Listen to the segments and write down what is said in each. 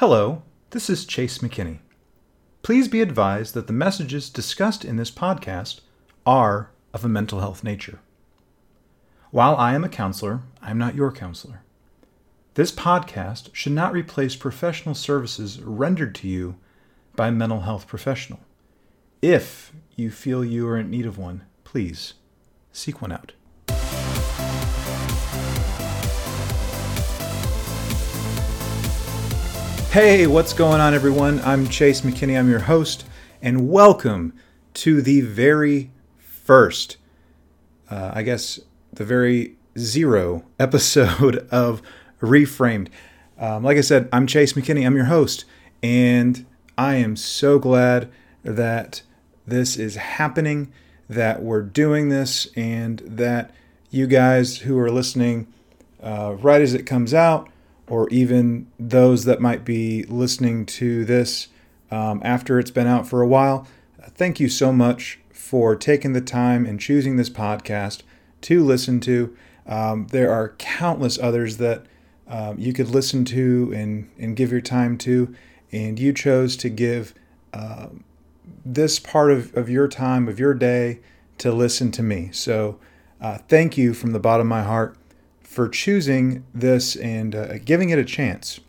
Hello, this is Chase McKinney. Please be advised that the messages discussed in this podcast are of a mental health nature. While I am a counselor, I am not your counselor. This podcast should not replace professional services rendered to you by a mental health professional. If you feel you are in need of one, please seek one out. Hey, what's going on, everyone? I'm Chase McKinney. I'm your host, and welcome to the very first, uh, I guess, the very zero episode of Reframed. Um, like I said, I'm Chase McKinney. I'm your host, and I am so glad that this is happening, that we're doing this, and that you guys who are listening uh, right as it comes out or even those that might be listening to this um, after it's been out for a while, thank you so much for taking the time and choosing this podcast to listen to. Um, there are countless others that um, you could listen to and, and give your time to, and you chose to give uh, this part of, of your time, of your day, to listen to me. So, uh, thank you from the bottom of my heart for choosing this and uh, giving it a chance.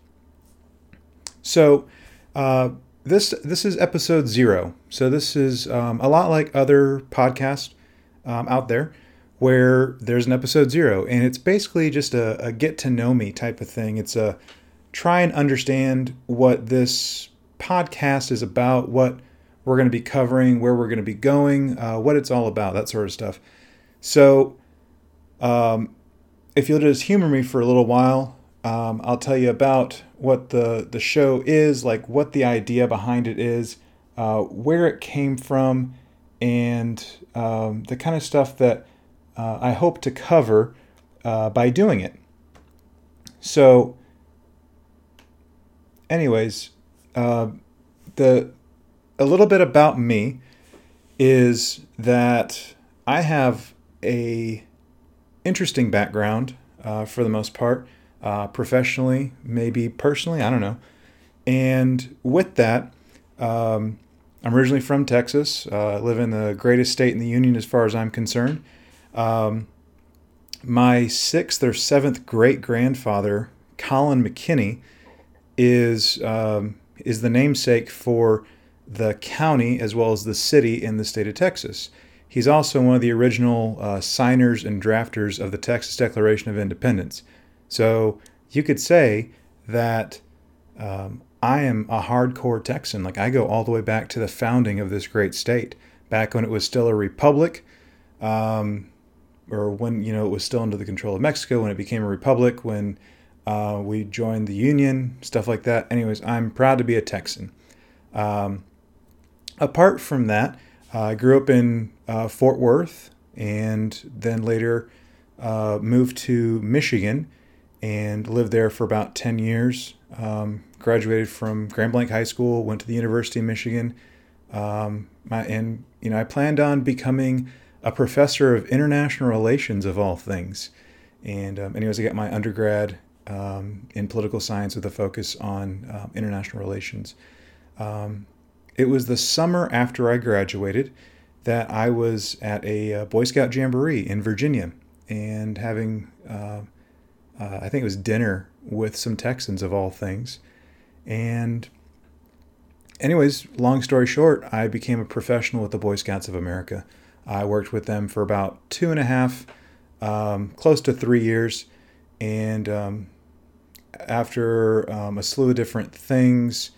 So, uh, this this is episode zero. So this is um, a lot like other podcasts um, out there, where there's an episode zero, and it's basically just a, a get to know me type of thing. It's a try and understand what this podcast is about, what we're going to be covering, where we're going to be going, uh, what it's all about, that sort of stuff. So, um, if you'll just humor me for a little while, um, I'll tell you about what the, the show is, like what the idea behind it is, uh, where it came from, and um, the kind of stuff that uh, I hope to cover uh, by doing it. So, anyways, uh, the a little bit about me is that I have a interesting background uh, for the most part, uh, professionally, maybe personally, I don't know. And with that, um, I'm originally from Texas. Uh, live in the greatest state in the union as far as I'm concerned. Um, my sixth or seventh great grandfather, Collin McKinney, is um, is the namesake for the county as well as the city in the state of Texas. He's also one of the original uh, signers and drafters of the Texas Declaration of Independence. So you could say that um, I am a hardcore Texan. Like I go all the way back to the founding of this great state, back when it was still a republic, um, or when you know it was still under the control of Mexico, when it became a republic, when uh, we joined the Union, stuff like that. Anyways, I'm proud to be a Texan. Um, apart from that, I grew up in uh, Fort Worth and then later uh, moved to Michigan and lived there for about 10 years. Um, graduated from Grand Blanc High School, went to the University of Michigan. Um, my, and, you know, I planned on becoming a professor of international relations of all things. And, um, anyways, I got my undergrad um, in political science with a focus on uh, international relations. Um, it was the summer after I graduated that I was at a uh, Boy Scout jamboree in Virginia and having, uh, uh, I think it was dinner with some Texans of all things. And, anyways, long story short, I became a professional with the Boy Scouts of America. I worked with them for about two and a half, um, close to three years. And um, after um, a slew of different things,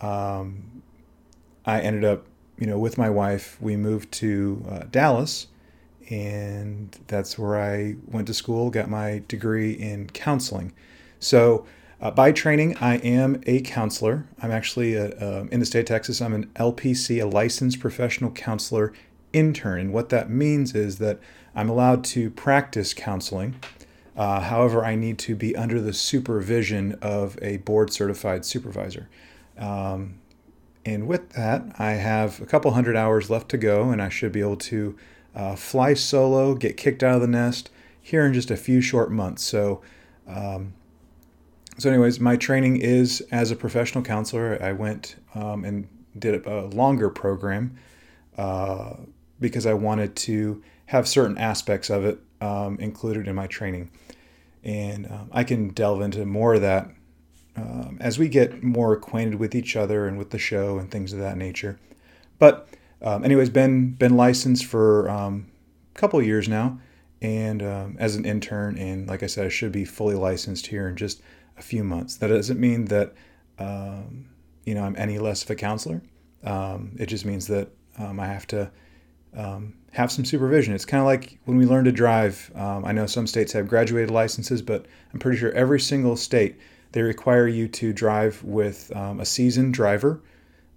um, I ended up, you know, with my wife, we moved to uh, Dallas, and that's where I went to school, got my degree in counseling. So, uh, by training, I am a counselor. I'm actually a, uh, in the state of Texas. I'm an LPC, a licensed professional counselor intern, and what that means is that I'm allowed to practice counseling. Uh, however, I need to be under the supervision of a board certified supervisor. Um, and with that, I have a couple hundred hours left to go, and I should be able to uh, fly solo, get kicked out of the nest here in just a few short months. So, um, so, anyways, my training is as a professional counselor. I went um, and did a longer program uh, because I wanted to have certain aspects of it um, included in my training. And um, I can delve into more of that um, as we get more acquainted with each other and with the show and things of that nature. But, um, anyways, been been licensed for a um, couple years now, and um, as an intern, and like I said, I should be fully licensed here in just a few months. That doesn't mean that um, you know I'm any less of a counselor. It just means that I have to have some supervision. It's kind of like when we learn to drive. Um, I know some states have graduated licenses, but I'm pretty sure every single state they require you to drive with um, a seasoned driver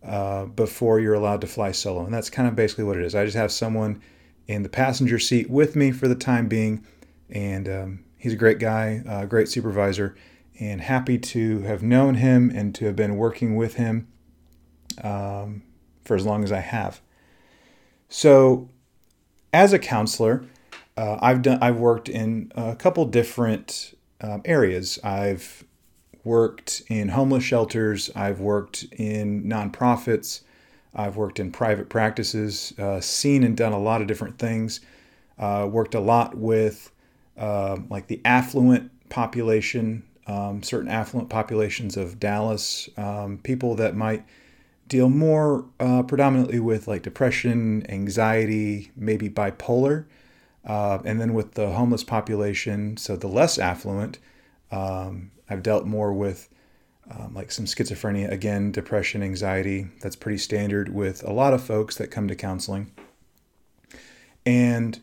uh, before you're allowed to fly solo, and that's kind of basically what it is. I just have someone in the passenger seat with me for the time being, and he's a great guy, a great supervisor and happy to have known him and to have been working with him um, for as long as I have. So, as a counselor, uh, I've done I've worked in a couple different um, areas. I've worked in homeless shelters. I've worked in nonprofits. I've worked in private practices. Uh, seen and done a lot of different things. Uh, worked a lot with uh, like the affluent population um, certain affluent populations of Dallas, um, people that might deal more uh, predominantly with like depression, anxiety, maybe bipolar, uh, and then with the homeless population, so the less affluent, um, I've dealt more with um, like some schizophrenia, again, depression, anxiety. That's pretty standard with a lot of folks that come to counseling. And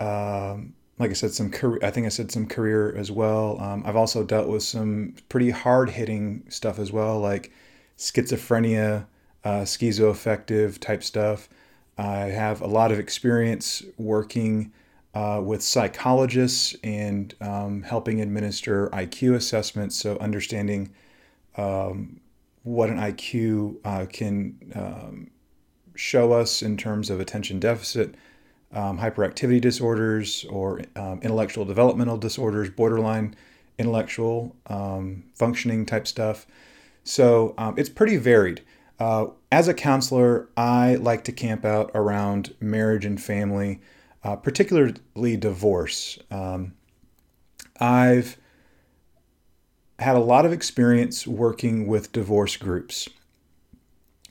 um, like I said, some career, I think I said some career as well. Um, I've also dealt with some pretty hard hitting stuff as well, like schizophrenia, uh, schizoaffective type stuff. I have a lot of experience working uh, with psychologists and um, helping administer IQ assessments. So, understanding um, what an IQ uh, can um, show us in terms of attention deficit um, hyperactivity disorders or um, intellectual developmental disorders, borderline intellectual um, functioning type stuff. So it's pretty varied. Uh, as a counselor, I like to camp out around marriage and family, uh, particularly divorce. Um, I've had a lot of experience working with divorce groups.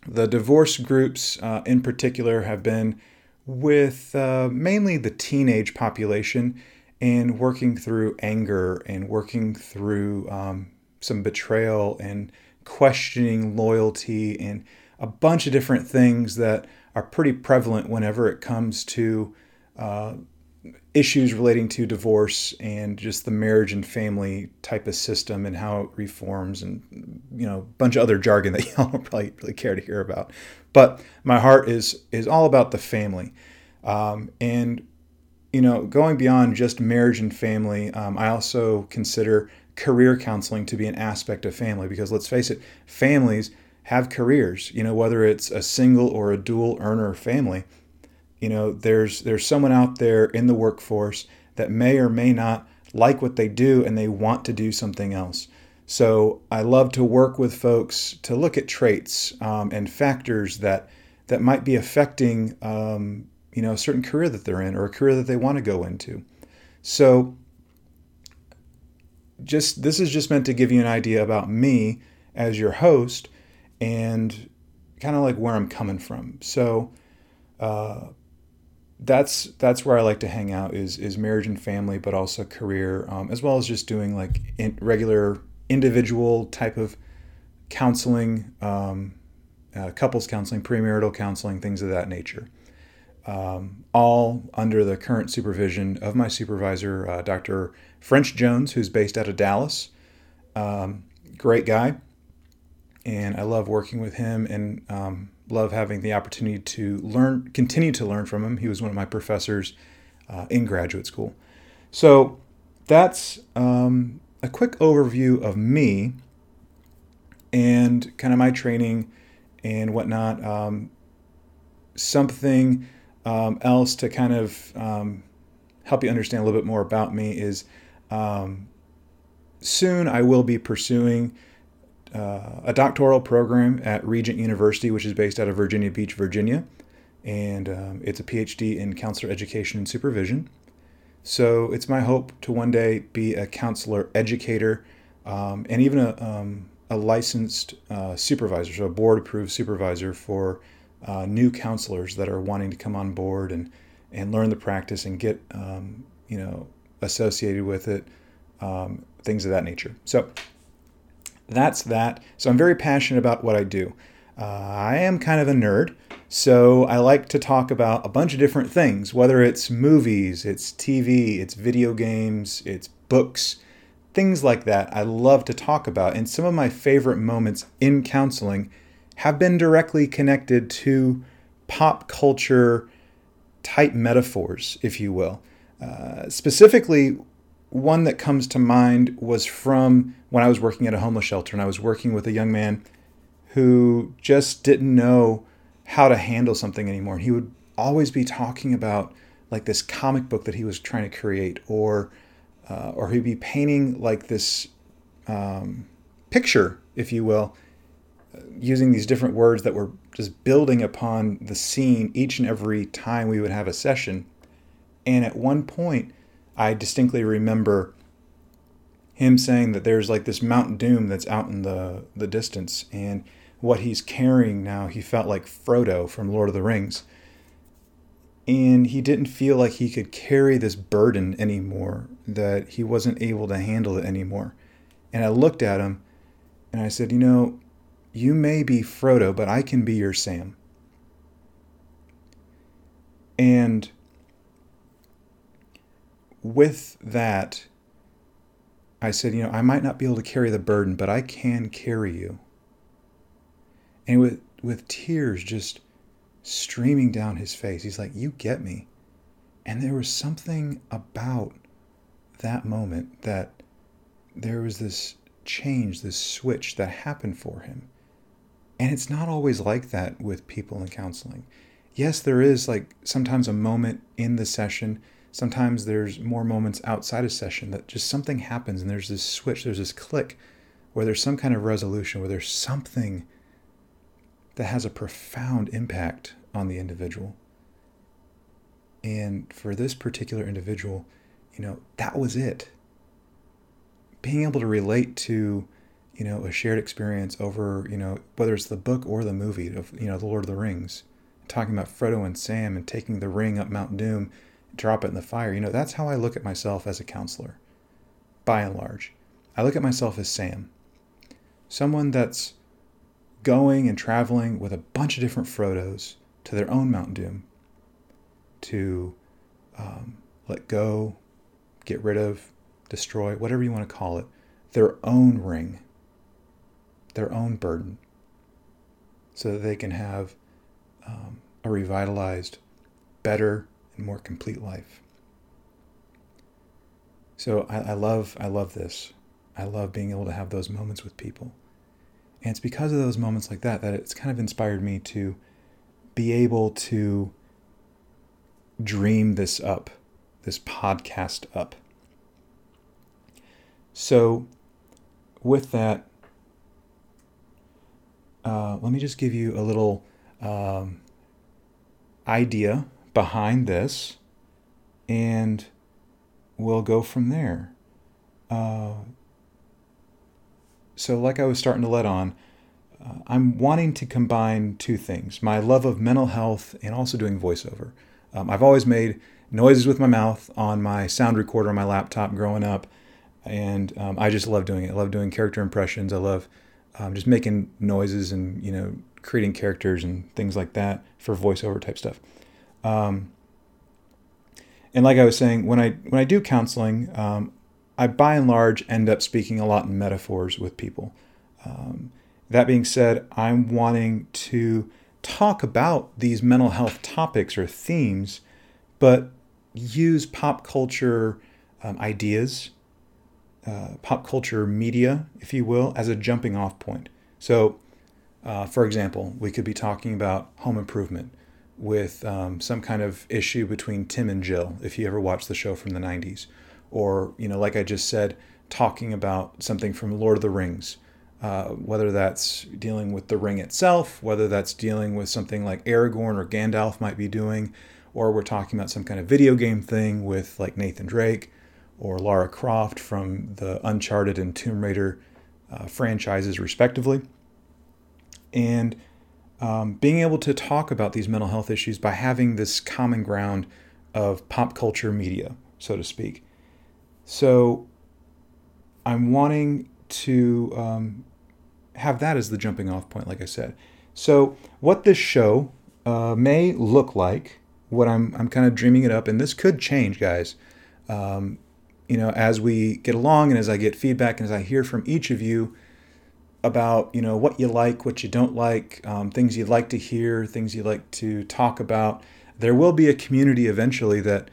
The divorce groups, uh, in particular, have been with uh, mainly the teenage population and working through anger and working through um, some betrayal and questioning loyalty and a bunch of different things that are pretty prevalent whenever it comes to uh, issues relating to divorce and just the marriage and family type of system and how it reforms and you know a bunch of other jargon that y'all don't probably really care to hear about. But my heart is is all about the family. Um, and you know going beyond just marriage and family um, i also consider career counseling to be an aspect of family because let's face it families have careers you know whether it's a single or a dual earner family you know there's there's someone out there in the workforce that may or may not like what they do and they want to do something else. So i love to work with folks to look at traits um, and factors that that might be affecting um, you know a certain career that they're in or a career that they want to go into. So just this is just meant to give you an idea about me as your host and kind of like where i'm coming from. So uh, that's that's where I like to hang out is is marriage and family, but also career, um, as well as just doing like in regular individual type of counseling, um, uh, couples counseling, premarital counseling, things of that nature. Um, all under the current supervision of my supervisor, uh, Dr. French Jones, who's based out of Dallas. Um, great guy, and I love working with him and um, love having the opportunity to learn, continue to learn from him. He was one of my professors uh, in graduate school. So that's um, a quick overview of me and kind of my training and whatnot. Um, something um, else to kind of um, help you understand a little bit more about me is um, soon I will be pursuing uh, a doctoral program at Regent University, which is based out of Virginia Beach, Virginia. And um, it's a PhD in counselor education and supervision. So it's my hope to one day be a counselor educator um, and even a, um, a licensed uh, supervisor, so a board approved supervisor for uh, new counselors that are wanting to come on board and, and learn the practice and get um, you know associated with it, um, things of that nature. So that's that. So I'm very passionate about what I do. Uh, I am kind of a nerd, so I like to talk about a bunch of different things, whether it's movies, it's TV, it's video games, it's books, things like that. I love to talk about. And some of my favorite moments in counseling have been directly connected to pop culture type metaphors, if you will. Uh, specifically, one that comes to mind was from when I was working at a homeless shelter and I was working with a young man who just didn't know how to handle something anymore. He would always be talking about like this comic book that he was trying to create, or uh, or he'd be painting like this um, picture, if you will, using these different words that were just building upon the scene each and every time we would have a session. And at one point, I distinctly remember him saying that there's like this Mount Doom that's out in the, the distance, and what he's carrying now, he felt like Frodo from Lord of the Rings. And he didn't feel like he could carry this burden anymore, that he wasn't able to handle it anymore. And I looked at him and I said, You know, you may be Frodo, but I can be your Sam. And with that, I said, you know, I might not be able to carry the burden, but I can carry you. And with with tears just streaming down his face, he's like, "You get me." And there was something about that moment that there was this change, this switch that happened for him. And it's not always like that with people in counseling. Yes, there is like sometimes a moment in the session. Sometimes there's more moments outside a session that just something happens and there's this switch, there's this click where there's some kind of resolution, where there's something that has a profound impact on the individual. And for this particular individual, you know, that was it. Being able to relate to you know, a shared experience over, you know, whether it's the book or the movie of, you know, The Lord of the Rings, talking about Frodo and Sam and taking the ring up Mount Doom, drop it in the fire. You know, that's how I look at myself as a counselor, by and large. I look at myself as Sam, someone that's going and traveling with a bunch of different Frodos to their own Mount Doom to um, let go, get rid of, destroy, whatever you want to call it, their own ring their own burden so that they can have um, a revitalized, better, and more complete life. So I, I, love I love this. I love being able to have those moments with people. And it's because of those moments like that that it's kind of inspired me to be able to dream this up, this podcast up. So with that, uh, let me just give you a little um, idea behind this, and we'll go from there. Uh, so, like I was starting to let on, uh, I'm wanting to combine two things my love of mental health and also doing voiceover. Um, I've always made noises with my mouth on my sound recorder on my laptop growing up, and um, I just love doing it. I love doing character impressions. I love um, just making noises and you know creating characters and things like that for voiceover type stuff. Um, and like I was saying, when I when I do counseling, um, I by and large end up speaking a lot in metaphors with people. Um, that being said, I'm wanting to talk about these mental health topics or themes, but use pop culture um, ideas uh, pop culture media, if you will, as a jumping off point. So, uh, for example, we could be talking about home improvement with um, some kind of issue between Tim and Jill, if you ever watched the show from the 90s. Or, you know, like I just said, talking about something from Lord of the Rings, uh, whether that's dealing with the ring itself, whether that's dealing with something like Aragorn or Gandalf might be doing, or we're talking about some kind of video game thing with like Nathan Drake or Lara Croft from the Uncharted and Tomb Raider uh, franchises, respectively. And um, being able to talk about these mental health issues by having this common ground of pop culture media, so to speak. So I'm wanting to um, have that as the jumping off point, like I said. So, what this show uh, may look like, what I'm, I'm kind of dreaming it up, and this could change, guys. Um, you know, as we get along and as I get feedback and as I hear from each of you about, you know, what you like, what you don't like, um, things you'd like to hear, things you'd like to talk about, there will be a community eventually that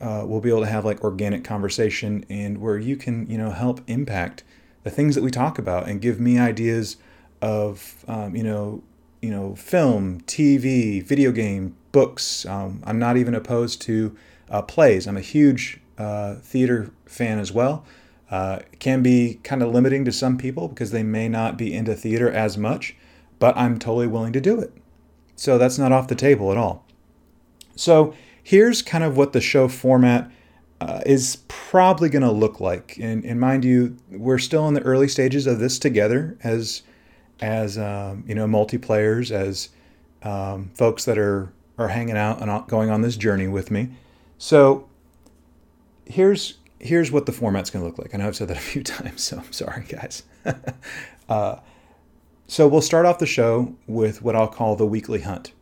uh, we'll be able to have like organic conversation and where you can, you know, help impact the things that we talk about and give me ideas of, um, you know, you know, film, TV, video game, books. Um, I'm not even opposed to uh, plays. I'm a huge uh, theater fan as well. Uh, can be kind of limiting to some people because they may not be into theater as much, but I'm totally willing to do it. So that's not off the table at all. So here's kind of what the show format uh, is probably going to look like. And, and, mind you, we're still in the early stages of this together as as um, you know multiplayers, as um, folks that are are hanging out and going on this journey with me. So here's here's what the format's going to look like. I know I've said that a few times, so I'm sorry, guys. uh, so we'll start off the show with what I'll call the weekly hunt.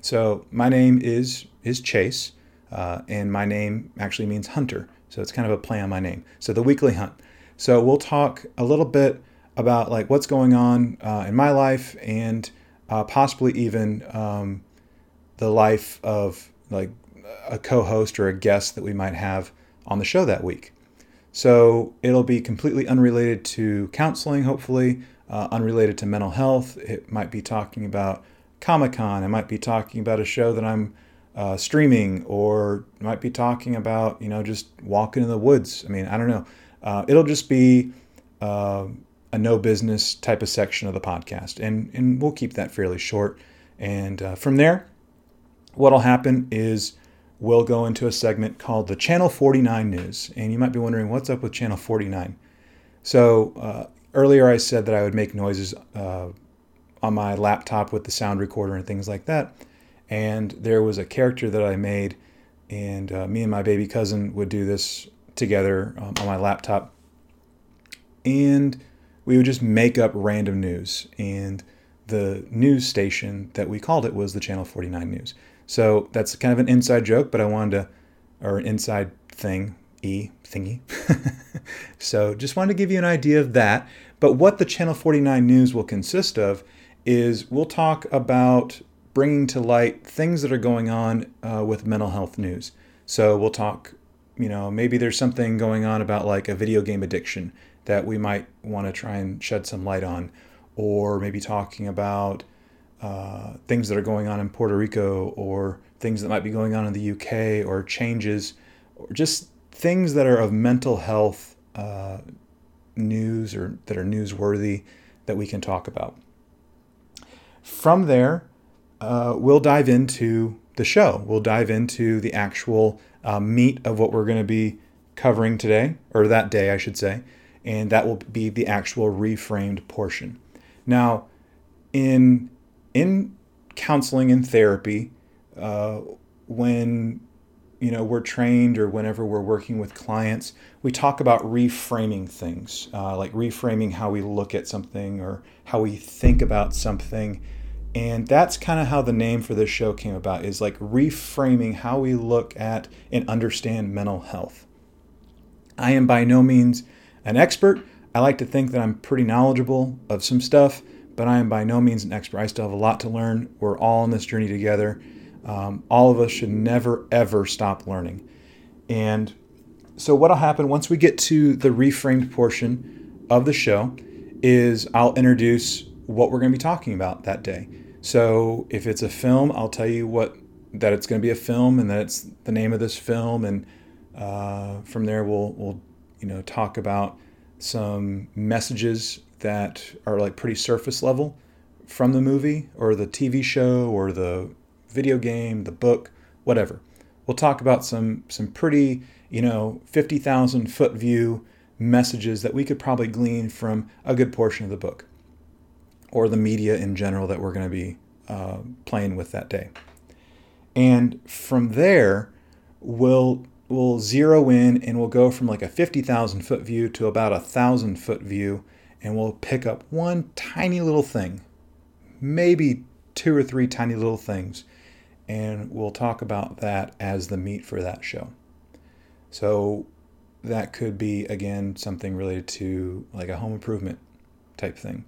So my name is is Chase, uh, and my name actually means hunter. So it's kind of a play on my name. So the weekly hunt. So we'll talk a little bit about like what's going on uh, in my life and uh, possibly even um, the life of like a co-host or a guest that we might have on the show that week. So it'll be completely unrelated to counseling, hopefully, uh, unrelated to mental health. It might be talking about Comic Con. It might be talking about a show that I'm uh, streaming, or might be talking about you know just walking in the woods. I mean, I don't know. Uh, it'll just be uh, a no business type of section of the podcast, and and we'll keep that fairly short. And uh, from there, what'll happen is we'll go into a segment called the Channel 49 News. And you might be wondering, what's up with Channel 49? So uh, earlier I said that I would make noises uh, on my laptop with the sound recorder and things like that. And there was a character that I made, and uh, me and my baby cousin would do this together um, on my laptop. And we would just make up random news. And the news station that we called it was the Channel 49 News. So that's kind of an inside joke, but I wanted to, or inside thing, E thingy. so just wanted to give you an idea of that. But what the Channel 49 News will consist of is we'll talk about bringing to light things that are going on uh, with mental health news. So we'll talk, you know, maybe there's something going on about like a video game addiction that we might want to try and shed some light on, or maybe talking about uh, things that are going on in Puerto Rico or things that might be going on in the UK or changes or just things that are of mental health uh, news or that are newsworthy that we can talk about. From there, uh, we'll dive into the show. We'll dive into the actual uh, meat of what we're going to be covering today, or that day, I should say, and that will be the actual reframed portion. Now, in in counseling and therapy, uh, when you know we're trained or whenever we're working with clients, we talk about reframing things, uh, like reframing how we look at something or how we think about something. And that's kind of how the name for this show came about is like reframing how we look at and understand mental health. I am by no means an expert. I like to think that I'm pretty knowledgeable of some stuff, but I am by no means an expert. I still have a lot to learn. We're all on this journey together. Um, all of us should never, ever stop learning. And so, what'll happen once we get to the reframed portion of the show is I'll introduce what we're going to be talking about that day. So, if it's a film, I'll tell you what that it's going to be a film and that it's the name of this film, and uh, from there we'll we'll you know talk about some messages that are like pretty surface level from the movie or the TV show or the video game, the book, whatever. We'll talk about some some pretty, you know, 50,000 foot view messages that we could probably glean from a good portion of the book or the media in general that we're going to be uh, playing with that day. And from there, we'll we'll zero in and we'll go from like a 50,000 foot view to about a thousand foot view, and we'll pick up one tiny little thing, maybe two or three tiny little things, and we'll talk about that as the meat for that show. So that could be again something related to like a home improvement type thing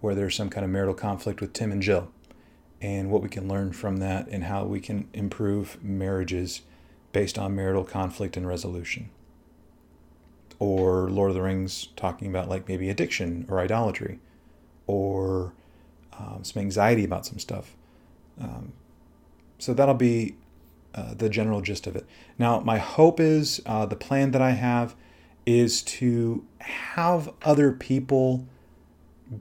where there's some kind of marital conflict with Tim and Jill and what we can learn from that and how we can improve marriages based on marital conflict and resolution. Or Lord of the Rings talking about like maybe addiction or idolatry or um, some anxiety about some stuff. Um, so that'll be uh, the general gist of it. Now, my hope is uh, the plan that I have is to have other people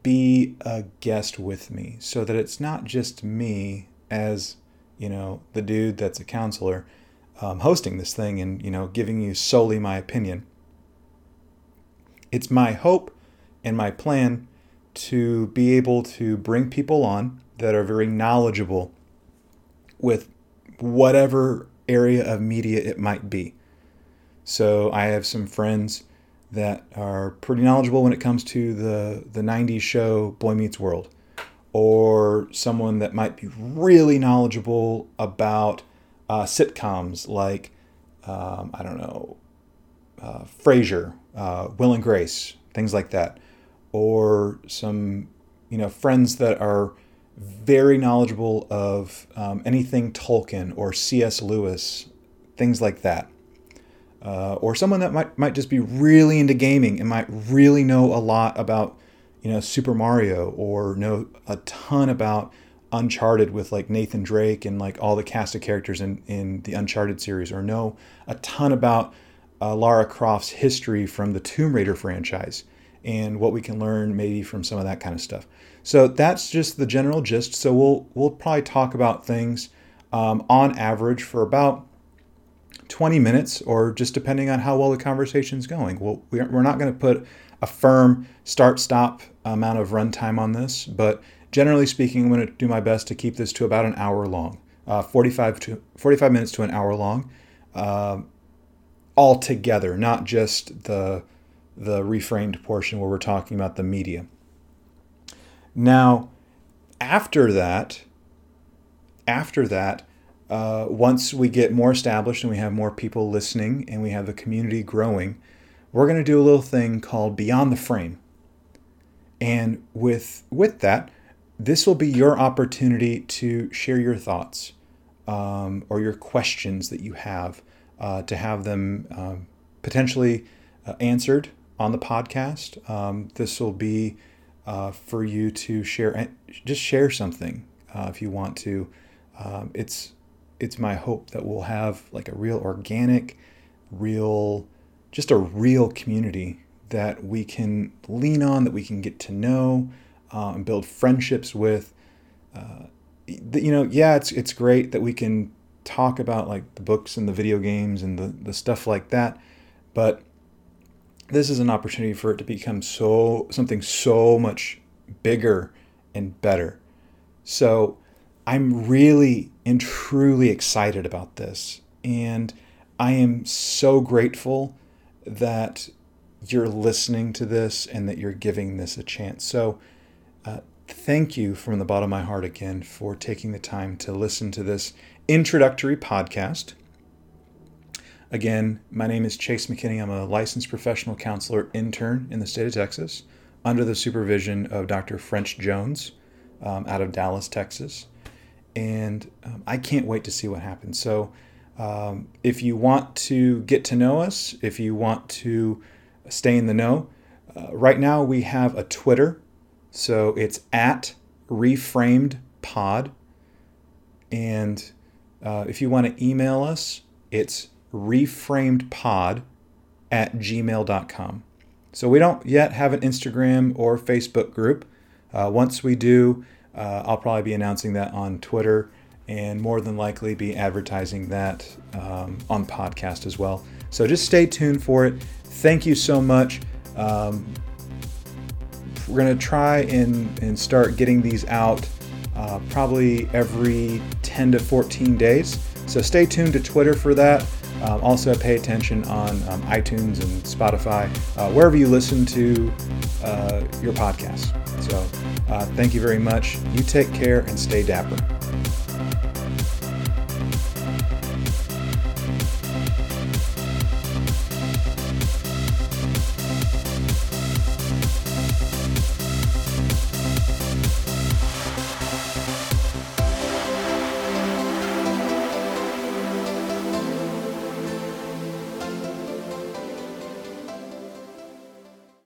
be a guest with me so that it's not just me as, you know, the dude that's a counselor um, hosting this thing and, you know, giving you solely my opinion. It's my hope and my plan to be able to bring people on that are very knowledgeable with whatever area of media it might be. So I have some friends that are pretty knowledgeable when it comes to the, the 90s show Boy Meets World, or someone that might be really knowledgeable about uh, sitcoms like, um, I don't know, Frasier, uh, Will and Grace, things like that, or some, you know, friends that are very knowledgeable of um, anything Tolkien or C.S. Lewis, things like that uh, or someone that might might just be really into gaming and might really know a lot about you know Super Mario or know a ton about Uncharted with like Nathan Drake and like all the cast of characters in in the Uncharted series, or know a ton about uh, Lara Croft's history from the Tomb Raider franchise and what we can learn maybe from some of that kind of stuff. So that's just the general gist. So we'll we'll probably talk about things um, on average for about 20 minutes or just depending on how well the conversation is going. Well, we're not going to put a firm start stop amount of runtime on this, but generally speaking, I'm going to do my best to keep this to about an hour long, uh, 45 to 45 minutes to an hour long, uh, all together, not just the the reframed portion where we're talking about the media. Now, after that, after that, uh, once we get more established and we have more people listening and we have the community growing, we're going to do a little thing called Beyond the Frame. And with with that, this will be your opportunity to share your thoughts um, or your questions that you have uh, to have them um, potentially uh, answered on the podcast. Um, this will be uh, for you to share, just share something uh, if you want to. Um, it's it's my hope that we'll have like a real organic, real, just a real community that we can lean on, that we can get to know, and build friendships with. Uh, you know, yeah, it's it's great that we can talk about like the books and the video games and the, the stuff like that, but this is an opportunity for it to become so something so much bigger and better. So I'm really and truly excited about this. And I am so grateful that you're listening to this and that you're giving this a chance. So, uh, thank you from the bottom of my heart again for taking the time to listen to this introductory podcast. Again, my name is Chase McKinney. I'm a licensed professional counselor intern in the state of Texas under the supervision of Dr. French Jones um, out of Dallas, Texas and um, I can't wait to see what happens. So, um, if you want to get to know us, if you want to stay in the know, uh, right now we have a Twitter. So it's at reframed pod. And uh, if you want to email us, it's reframedpod at gmail.com. So we don't yet have an Instagram or Facebook group. Uh, once we do, uh, I'll probably be announcing that on Twitter and more than likely be advertising that um, on podcast as well. So just stay tuned for it. Thank you so much. Um, we're going to try and, and start getting these out uh, probably every 10 to 14 days. So stay tuned to Twitter for that. Um, also, pay attention on um, iTunes and Spotify, uh, wherever you listen to uh, your podcast. So, uh, thank you very much. You take care and stay dapper.